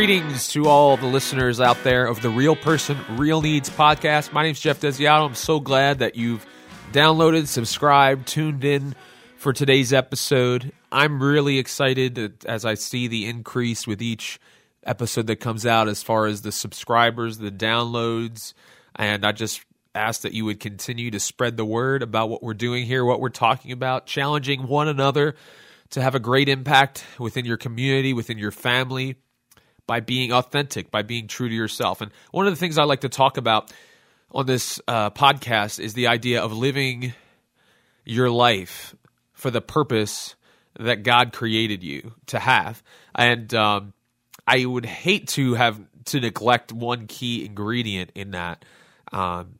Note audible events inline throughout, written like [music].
Greetings to all the listeners out there of the Real Person, Real Needs podcast. My name is Geoff Desiato. I'm so glad that you've downloaded, subscribed, tuned in for today's episode. I'm really excited as I see the increase with each episode that comes out as far as the subscribers, the downloads, and I just ask that you would continue to spread the word about what we're doing here, what we're talking about, challenging one another to have a great impact within your community, within your family by being authentic, by being true to yourself. And one of the things I like to talk about on this uh, podcast is the idea of living your life for the purpose that God created you to have. And um, I would hate to have to neglect one key ingredient in that. Um,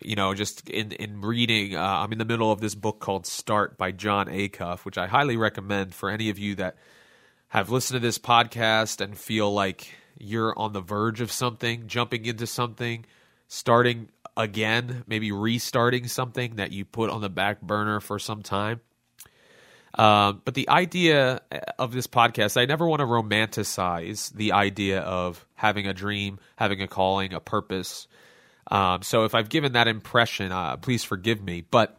you know, just in in reading, uh, I'm in the middle of this book called Start by Jon Acuff, which I highly recommend for any of you that have listened to this podcast and feel like you're on the verge of something, jumping into something, starting again, maybe restarting something that you put on the back burner for some time. Um, but the idea of this podcast, I never want to romanticize the idea of having a dream, having a calling, a purpose. Um, so if I've given that impression, uh, please forgive me. But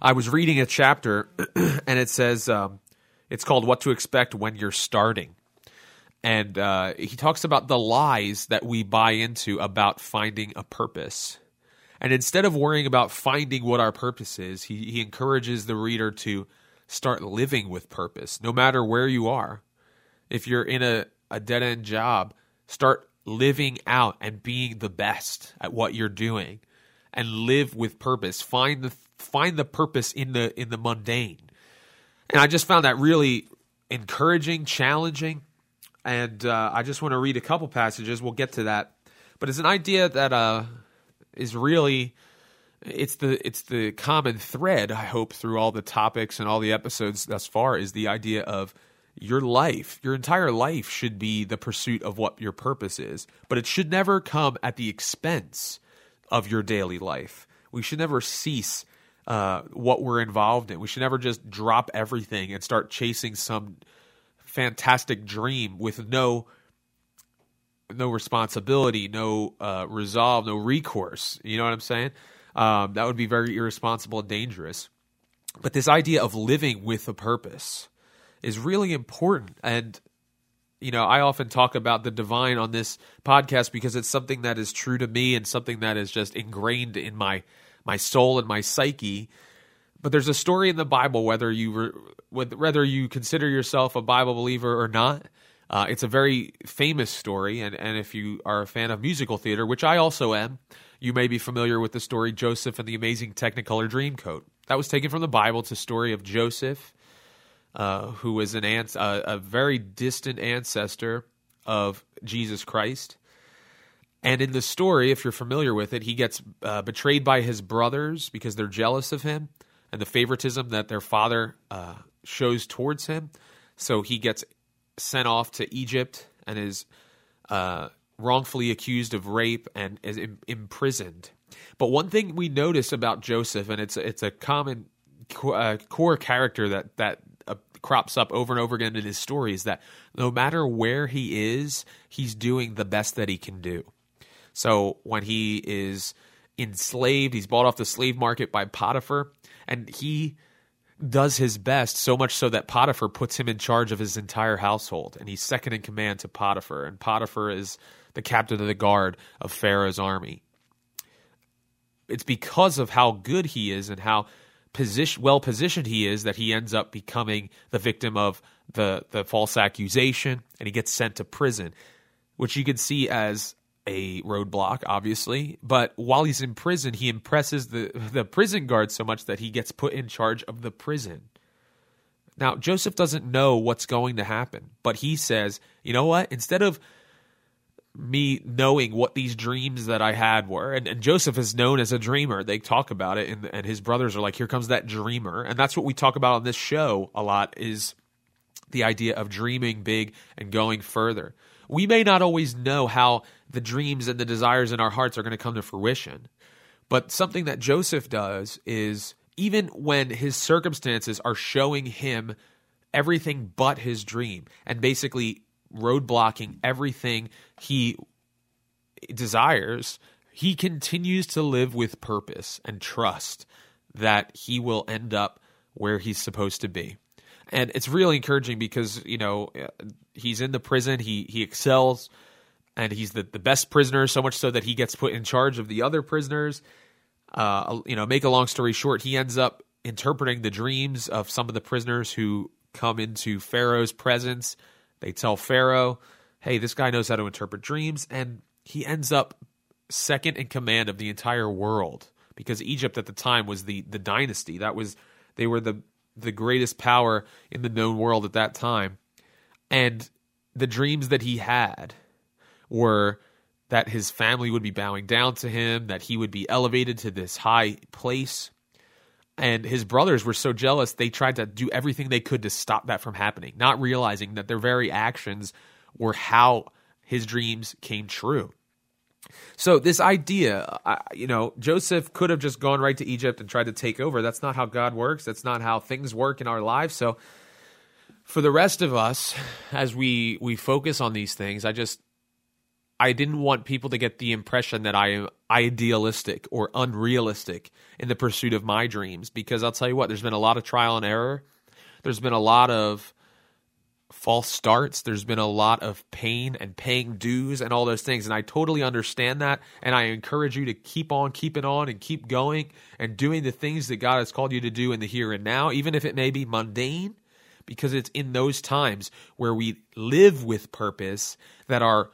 I was reading a chapter, [clears throat] and it says um, it's called What to Expect When You're Starting. And uh, he talks about the lies that we buy into about finding a purpose. And instead of worrying about finding what our purpose is, he, he encourages the reader to start living with purpose, no matter where you are. If you're in a, a dead end job, start living out and being the best at what you're doing and live with purpose. Find the find the purpose in the in the mundane. And I just found that really encouraging, challenging. And uh, I just want to read a couple passages. We'll get to that. But it's an idea that uh, is really it's the it's the common thread I hope through all the topics and all the episodes thus far is the idea of your life your entire life should be the pursuit of what your purpose is but it should never come at the expense of your daily life we should never cease uh, what we're involved in. We should never just drop everything and start chasing some fantastic dream with no no responsibility, no uh, resolve, no recourse. You know what I'm saying? Um, that would be very irresponsible and dangerous. But this idea of living with a purpose is really important. And, you know, I often talk about the divine on this podcast because it's something that is true to me and something that is just ingrained in my my soul and my psyche. But there's a story in the Bible, whether you whether you consider yourself a Bible believer or not. Uh, it's a very famous story, and, and if you are a fan of musical theater, which I also am, you may be familiar with the story Joseph and the Amazing Technicolor Dreamcoat. That was taken from the Bible. It's a story of Joseph, uh, who was an ant, uh, a very distant ancestor of Jesus Christ. And in the story, if you're familiar with it, he gets uh, betrayed by his brothers because they're jealous of him and the favoritism that their father uh, shows towards him. So he gets sent off to Egypt and is uh, wrongfully accused of rape and is Im- imprisoned. But one thing we notice about Joseph, and it's it's a common uh, core character that that uh, crops up over and over again in his story, is that no matter where he is, he's doing the best that he can do. So when he is enslaved, he's bought off the slave market by Potiphar, and he does his best, so much so that Potiphar puts him in charge of his entire household, and he's second in command to Potiphar, and Potiphar is the captain of the guard of Pharaoh's army. It's because of how good he is and how position, well positioned he is that he ends up becoming the victim of the, the false accusation, and he gets sent to prison, which you can see as a roadblock, obviously. But while he's in prison, he impresses the the prison guard so much that he gets put in charge of the prison. Now, Joseph doesn't know what's going to happen, but he says, "You know what? Instead of me knowing what these dreams that I had were, and, and Joseph is known as a dreamer. They talk about it, and, and his brothers are like, "Here comes that dreamer," and that's what we talk about on this show a lot. Is the idea of dreaming big and going further. We may not always know how the dreams and the desires in our hearts are going to come to fruition. But something that Joseph does is even when his circumstances are showing him everything but his dream and basically roadblocking everything he desires, he continues to live with purpose and trust that he will end up where he's supposed to be. And it's really encouraging because, you know, he's in the prison, he he excels and he's the, the best prisoner, so much so that he gets put in charge of the other prisoners. Uh, you know, make a long story short, he ends up interpreting the dreams of some of the prisoners who come into Pharaoh's presence. They tell Pharaoh, hey, this guy knows how to interpret dreams. And he ends up second in command of the entire world because Egypt at the time was the the dynasty. That was they were the the greatest power in the known world at that time. And the dreams that he had were that his family would be bowing down to him, that he would be elevated to this high place. And his brothers were so jealous, they tried to do everything they could to stop that from happening, not realizing that their very actions were how his dreams came true. So this idea, you know, Joseph could have just gone right to Egypt and tried to take over. That's not how God works. That's not how things work in our lives. So for the rest of us, as we we focus on these things, I just I didn't want people to get the impression that I am idealistic or unrealistic in the pursuit of my dreams because I'll tell you what, there's been a lot of trial and error. There's been a lot of false starts. There's been a lot of pain and paying dues and all those things. And I totally understand that. And I encourage you to keep on keeping on and keep going and doing the things that God has called you to do in the here and now, even if it may be mundane, because it's in those times where we live with purpose that our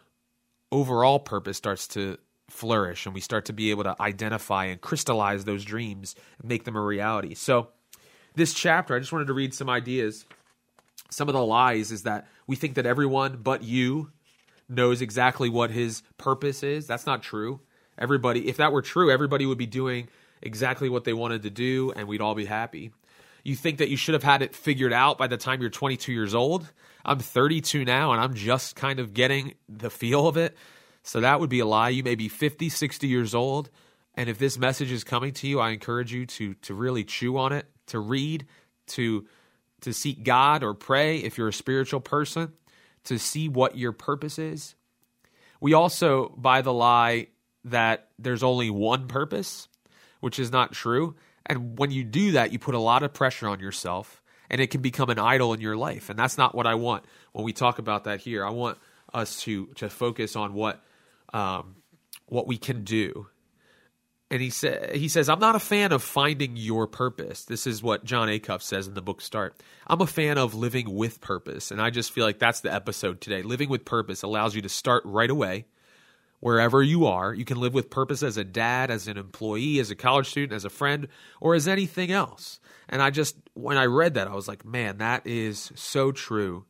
overall purpose starts to flourish and we start to be able to identify and crystallize those dreams and make them a reality. So, this chapter, I just wanted to read some ideas some of the lies is that we think that everyone but you knows exactly what his purpose is. That's not true. Everybody, if that were true, everybody would be doing exactly what they wanted to do and we'd all be happy. You think that you should have had it figured out by the time you're 22 years old. I'm 32 now and I'm just kind of getting the feel of it. So that would be a lie. You may be 50, 60 years old. And if this message is coming to you, I encourage you to to really chew on it, to read, to to seek God or pray if you're a spiritual person, to see what your purpose is. We also buy the lie that there's only one purpose, which is not true. And when you do that, you put a lot of pressure on yourself and it can become an idol in your life. And that's not what I want when we talk about that here. I want us to to focus on what um, what we can do. And he said he says i'm not a fan of finding your purpose. This is what jon acuff says in the book start. I'm a fan of living with purpose. And i just feel like that's the episode today. Living with purpose allows you to start right away wherever you are you can live with purpose as a dad as an employee as a college student as a friend or as anything else and i just when i read that i was like man that is so true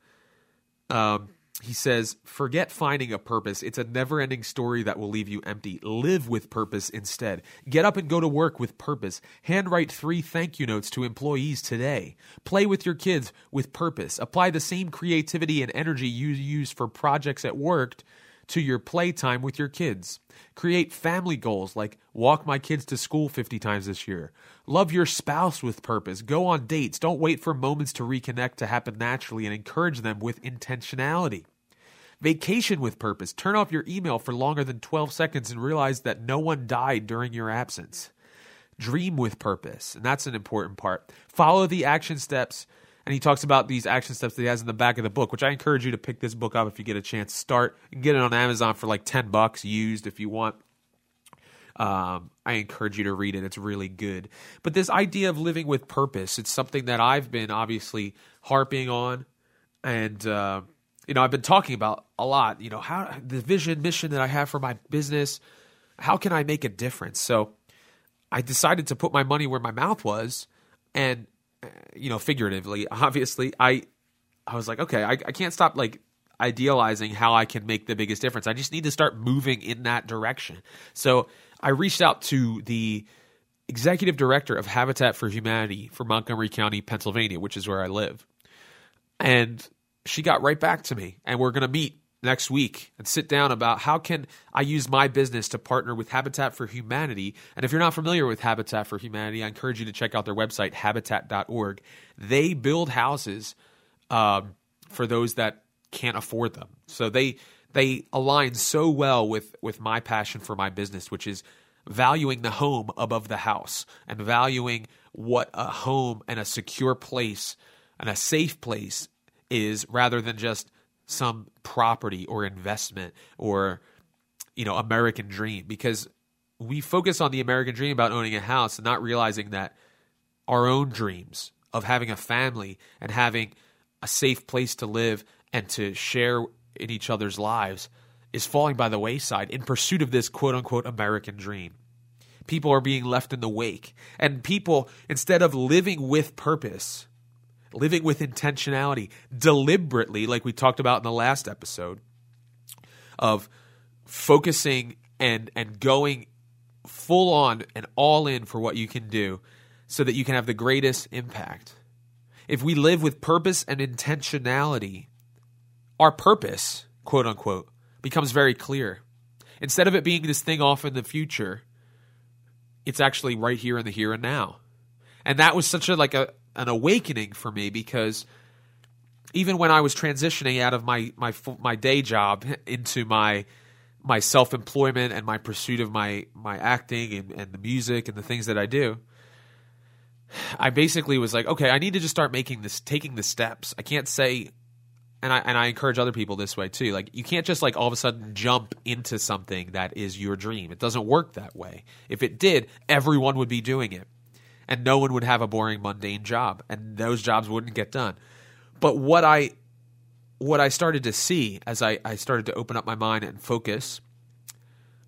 um, he says, forget finding a purpose. It's a never ending story that will leave you empty. Live with purpose instead. Get up and go to work with purpose. Handwrite three thank you notes to employees today. Play with your kids with purpose. Apply the same creativity and energy you use for projects at work to your playtime with your kids. Create family goals like walk my kids to school 50 times this year. Love your spouse with purpose. Go on dates. Don't wait for moments to reconnect to happen naturally and encourage them with intentionality. Vacation with purpose. Turn off your email for longer than 12 seconds and realize that no one died during your absence. Dream with purpose, and that's an important part. Follow the action steps, and he talks about these action steps that he has in the back of the book, which I encourage you to pick this book up if you get a chance. Start get it on Amazon for like 10 bucks used if you want. Um, I encourage you to read it. It's really good. But this idea of living with purpose, it's something that I've been obviously harping on and uh, you know, I've been talking about a lot, you know, how the vision, mission that I have for my business, how can I make a difference? So I decided to put my money where my mouth was and you know, figuratively, obviously, I I was like, okay, I, I can't stop like idealizing how I can make the biggest difference. I just need to start moving in that direction. So I reached out to the executive director of Habitat for Humanity for Montgomery County, Pennsylvania, which is where I live. And she got right back to me and we're going to meet next week and sit down about how can I use my business to partner with Habitat for Humanity. And if you're not familiar with Habitat for Humanity, I encourage you to check out their website, habitat.org. They build houses um, for those that can't afford them. So they they align so well with with my passion for my business, which is valuing the home above the house and valuing what a home and a secure place and a safe place is rather than just some property or investment or you know American dream because we focus on the American dream about owning a house and not realizing that our own dreams of having a family and having a safe place to live and to share in each other's lives is falling by the wayside in pursuit of this quote unquote American dream. People are being left in the wake. And people, instead of living with purpose, living with intentionality, deliberately, like we talked about in the last episode, of focusing and and going full on and all in for what you can do so that you can have the greatest impact. If we live with purpose and intentionality, our purpose, quote unquote, becomes very clear. Instead of it being this thing off in the future, it's actually right here in the here and now. And that was such a like a an awakening for me because even when I was transitioning out of my my my day job into my my self employment and my pursuit of my my acting and, and the music and the things that I do, I basically was like, okay, I need to just start making this, taking the steps. I can't say, and I and I encourage other people this way too. Like, you can't just like all of a sudden jump into something that is your dream. It doesn't work that way. If it did, everyone would be doing it, and no one would have a boring, mundane job, and those jobs wouldn't get done. But what I what I started to see as I, I started to open up my mind and focus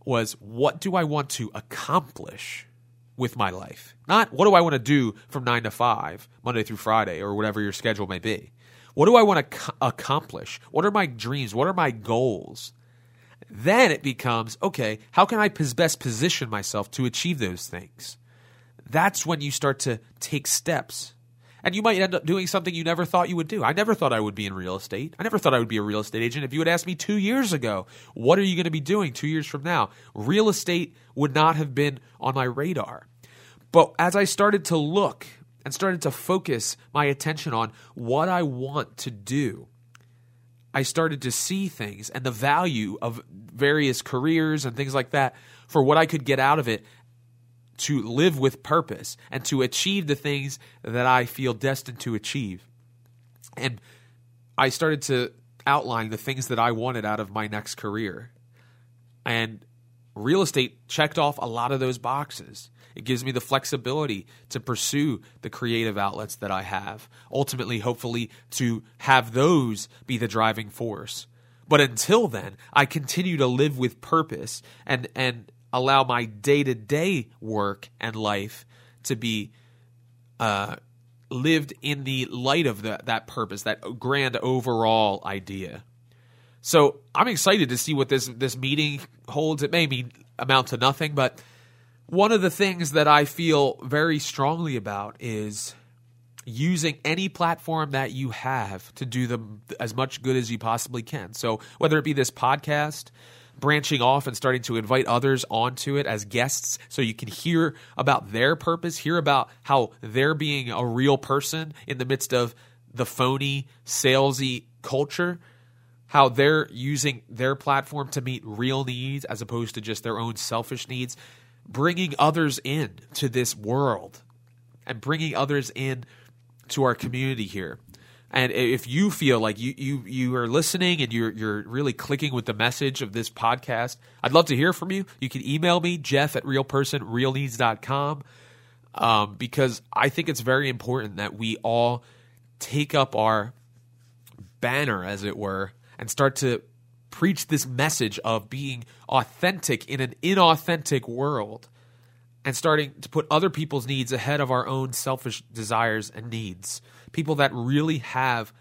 was what do I want to accomplish with my life? Not what do I want to do from nine to five, Monday through Friday, or whatever your schedule may be. What do I want to accomplish? What are my dreams? What are my goals? Then it becomes okay, how can I best position myself to achieve those things? That's when you start to take steps and you might end up doing something you never thought you would do. I never thought I would be in real estate. I never thought I would be a real estate agent. If you had asked me two years ago, what are you going to be doing two years from now? Real estate would not have been on my radar. But as I started to look and started to focus my attention on what I want to do, I started to see things and the value of various careers and things like that for what I could get out of it to live with purpose and to achieve the things that I feel destined to achieve. And I started to outline the things that I wanted out of my next career. And real estate checked off a lot of those boxes. It gives me the flexibility to pursue the creative outlets that I have, ultimately, hopefully, to have those be the driving force. But until then, I continue to live with purpose and, and allow my day to day work and life to be uh, lived in the light of the, that purpose, that grand overall idea. So I'm excited to see what this this meeting holds. It may mean amount to nothing, but one of the things that I feel very strongly about is using any platform that you have to do as much good as you possibly can. So whether it be this podcast, branching off and starting to invite others onto it as guests so you can hear about their purpose, hear about how they're being a real person in the midst of the phony, salesy culture, how they're using their platform to meet real needs as opposed to just their own selfish needs, bringing others in to this world and bringing others in to our community here. And if you feel like you, you, you are listening and you're, you're really clicking with the message of this podcast, I'd love to hear from you. You can email me, geoff at realpersonrealneeds.com, um, because I think it's very important that we all take up our banner, as it were, and start to preach this message of being authentic in an inauthentic world and starting to put other people's needs ahead of our own selfish desires and needs. People that really have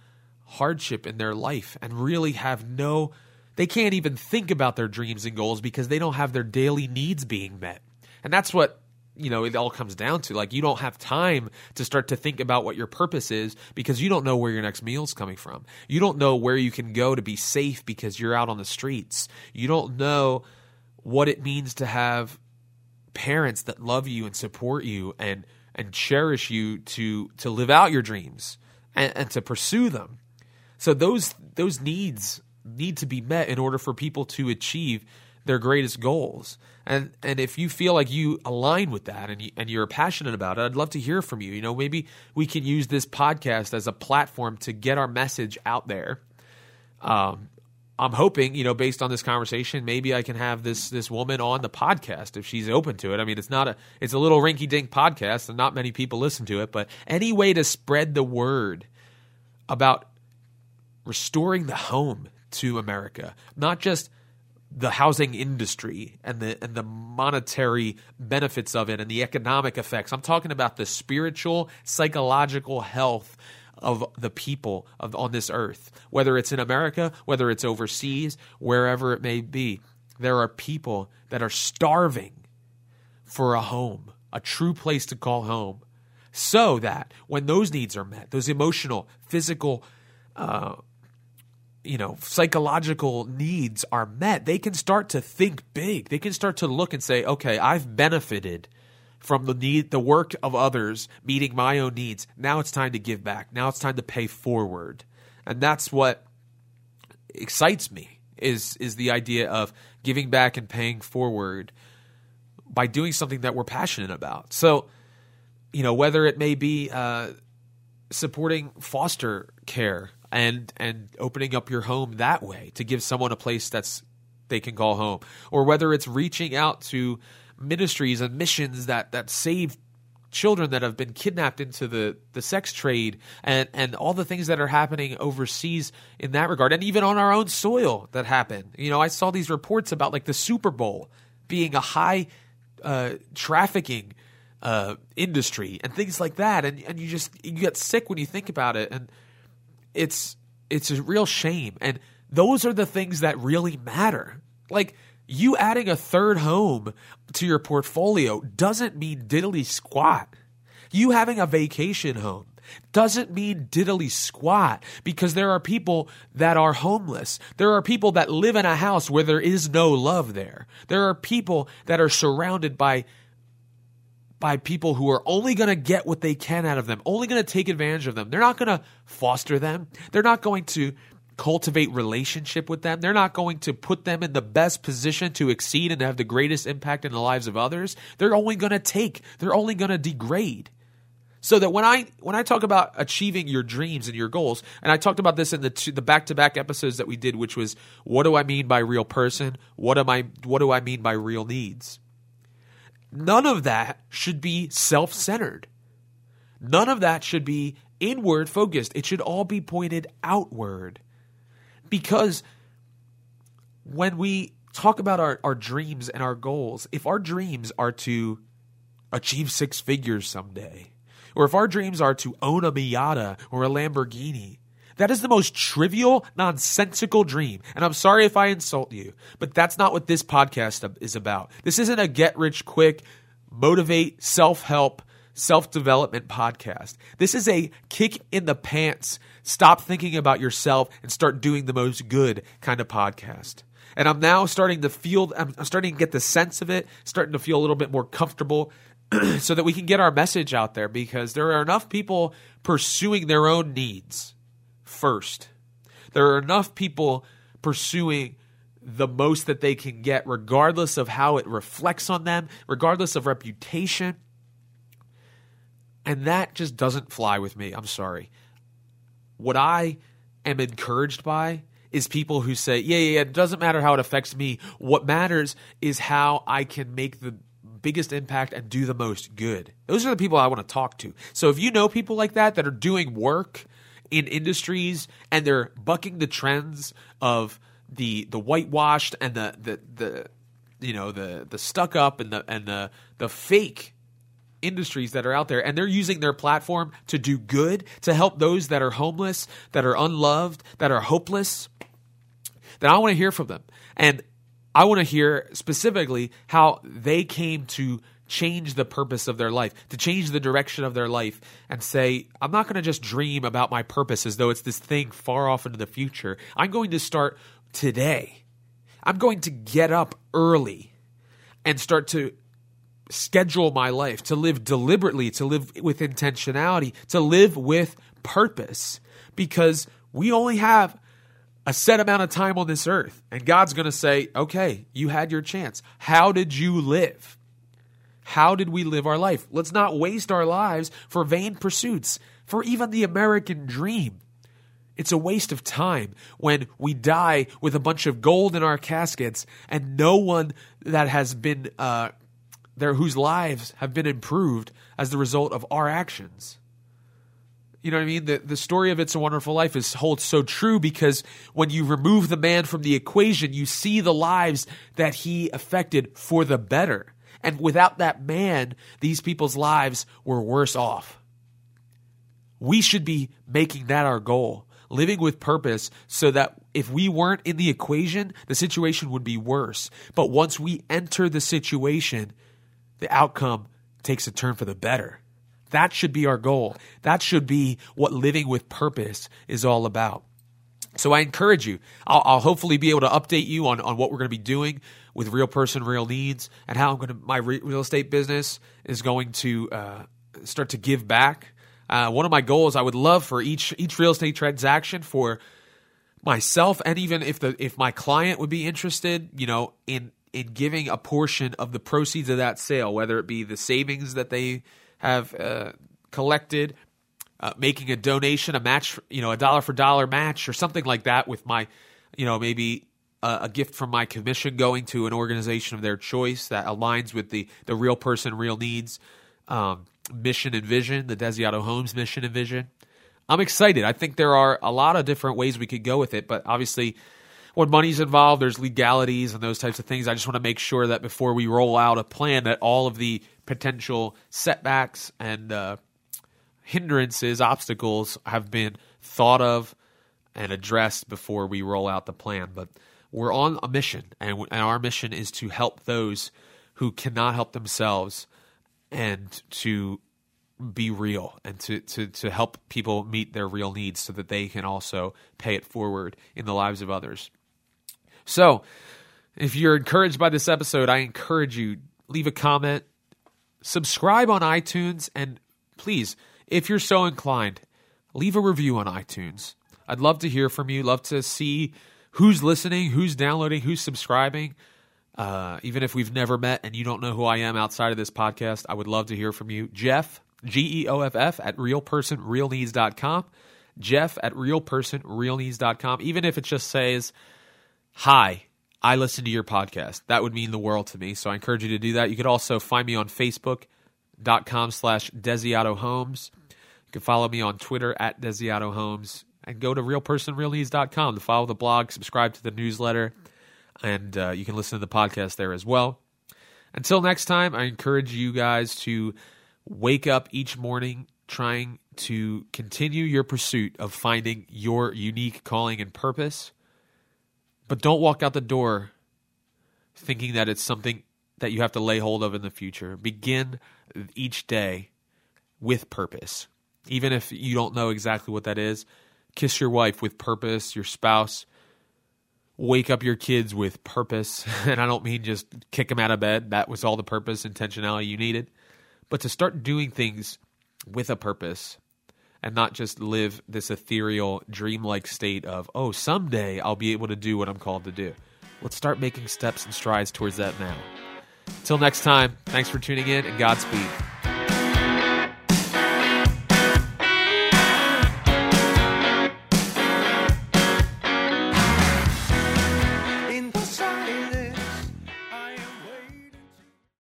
hardship in their life and really have no they can't even think about their dreams and goals because they don't have their daily needs being met. And that's what you know it all comes down to. Like you don't have time to start to think about what your purpose is because you don't know where your next meal's coming from. You don't know where you can go to be safe because you're out on the streets. You don't know what it means to have parents that love you and support you and and cherish you to to live out your dreams and, and to pursue them. So those those needs need to be met in order for people to achieve their greatest goals. And and if you feel like you align with that and you, and you're passionate about it, I'd love to hear from you. You know, maybe we can use this podcast as a platform to get our message out there. Um, I'm hoping, you know, based on this conversation, maybe I can have this this woman on the podcast if she's open to it. I mean, it's not a it's a little rinky dink podcast, and not many people listen to it. But any way to spread the word about restoring the home to America, not just the housing industry and the and the monetary benefits of it and the economic effects. I'm talking about the spiritual, psychological health of the people of, on this earth, whether it's in America, whether it's overseas, wherever it may be. There are people that are starving for a home, a true place to call home, so that when those needs are met, those emotional, physical, uh, you know, psychological needs are met, they can start to think big. They can start to look and say, okay, I've benefited from the need the work of others meeting my own needs. Now it's time to give back. Now it's time to pay forward. And that's what excites me is is the idea of giving back and paying forward by doing something that we're passionate about. So, you know, whether it may be uh, supporting foster care and and opening up your home that way to give someone a place that's they can call home or whether it's reaching out to ministries and missions that that save children that have been kidnapped into the, the sex trade and, and all the things that are happening overseas in that regard and even on our own soil that happen. You know i saw these reports about like the super bowl being a high uh, trafficking uh, industry and things like that and, and you just you get sick when you think about it and it's it's a real shame and those are the things that really matter. Like you adding a third home to your portfolio doesn't mean diddly squat you having a vacation home doesn't mean diddly squat because there are people that are homeless. There are people that live in a house where there is no love there. There are people that are surrounded by by people who are only going to get what they can out of them, only going to take advantage of them. They're not going to foster them. They're not going to cultivate relationship with them. They're not going to put them in the best position to exceed and have the greatest impact in the lives of others. They're only going to take. They're only going to degrade. So that when I when I talk about achieving your dreams and your goals, and I talked about this in the two, the back to back episodes that we did, which was what do I mean by real person? What am I? What do I mean by real needs? None of that should be self centered. None of that should be inward focused. It should all be pointed outward. Because when we talk about our, our dreams and our goals, if our dreams are to achieve six figures someday, or if our dreams are to own a Miata or a Lamborghini, that is the most trivial, nonsensical dream. And I'm sorry if I insult you, but that's not what this podcast is about. This isn't a get rich quick, motivate, self help, self development podcast. This is a kick in the pants, stop thinking about yourself and start doing the most good kind of podcast. And I'm now starting to feel, I'm starting to get the sense of it, starting to feel a little bit more comfortable [clears throat] so that we can get our message out there because there are enough people pursuing their own needs first. There are enough people pursuing the most that they can get, regardless of how it reflects on them, regardless of reputation. And that just doesn't fly with me. I'm sorry. What I am encouraged by is people who say, yeah, yeah, yeah, it doesn't matter how it affects me. What matters is how I can make the biggest impact and do the most good. Those are the people I want to talk to. So if you know people like that that are doing work in industries and they're bucking the trends of the the whitewashed and the the, the you know the the stuck up and the and the the fake industries that are out there and they're using their platform to do good to help those that are homeless that are unloved that are hopeless then I want to hear from them and I want to hear specifically how they came to change the purpose of their life, to change the direction of their life, and say, I'm not going to just dream about my purpose as though it's this thing far off into the future. I'm going to start today. I'm going to get up early and start to schedule my life, to live deliberately, to live with intentionality, to live with purpose. Because We only have a set amount of time on this earth. And God's going to say, okay, you had your chance. How did you live? How did we live our life? Let's not waste our lives for vain pursuits, for even the American dream. It's a waste of time when we die with a bunch of gold in our caskets and no one that has been uh, there whose lives have been improved as the result of our actions. You know what I mean? The the story of It's a Wonderful Life is holds so true because when you remove the man from the equation, you see the lives that he affected for the better. And without that man, these people's lives were worse off. We should be making that our goal, living with purpose so that if we weren't in the equation, the situation would be worse. But once we enter the situation, the outcome takes a turn for the better. That should be our goal. That should be what living with purpose is all about. So I encourage you. I'll, I'll, hopefully be able to update you on, on what we're going to be doing with real person, real needs, and how I'm going to my re- real estate business is going to uh, start to give back. Uh, one of my goals, I would love for each each real estate transaction for myself, and even if the if my client would be interested, you know, in in giving a portion of the proceeds of that sale, whether it be the savings that they have uh, collected, uh, making a donation, a match, you know, a dollar for dollar match or something like that with my, you know, maybe a, a, gift from my commission going to an organization of their choice that aligns with the the real person, real needs um, mission and vision, the Desiato Homes mission and vision. I'm excited. I think there are a lot of different ways we could go with it, but obviously when money's involved, there's legalities and those types of things. I just want to make sure that before we roll out a plan, that all of the potential setbacks and uh, hindrances, obstacles have been thought of and addressed before we roll out the plan. But we're on a mission, and, and our mission is to help those who cannot help themselves and to be real and to, to, to help people meet their real needs so that they can also pay it forward in the lives of others. So, if you're encouraged by this episode, I encourage you leave a comment, subscribe on iTunes, and please, if you're so inclined, leave a review on iTunes. I'd love to hear from you. Love to see who's listening, who's downloading, who's subscribing. Uh, even if we've never met and you don't know who I am outside of this podcast, I would love to hear from you. Geoff, G E O F F, at realpersonrealneeds.com. Geoff at realpersonrealneeds.com. Even if it just says, Hi, I listen to your podcast. That would mean the world to me. So I encourage you to do that. You could also find me on Facebook.com slash Desiato Homes. You can follow me on Twitter at Desiato Homes and go to realpersonrealneeds.com to follow the blog, subscribe to the newsletter, and uh, you can listen to the podcast there as well. Until next time, I encourage you guys to wake up each morning trying to continue your pursuit of finding your unique calling and purpose but don't walk out the door thinking that it's something that you have to lay hold of in the future. Begin each day with purpose. Even if you don't know exactly what that is, kiss your wife with purpose, your spouse. Wake up your kids with purpose. [laughs] And I don't mean just kick them out of bed. That was all the purpose, intentionality you needed. But to start doing things with a purpose and not just live this ethereal, dreamlike state of, oh, someday I'll be able to do what I'm called to do. Let's start making steps and strides towards that now. Until next time, thanks for tuning in and Godspeed.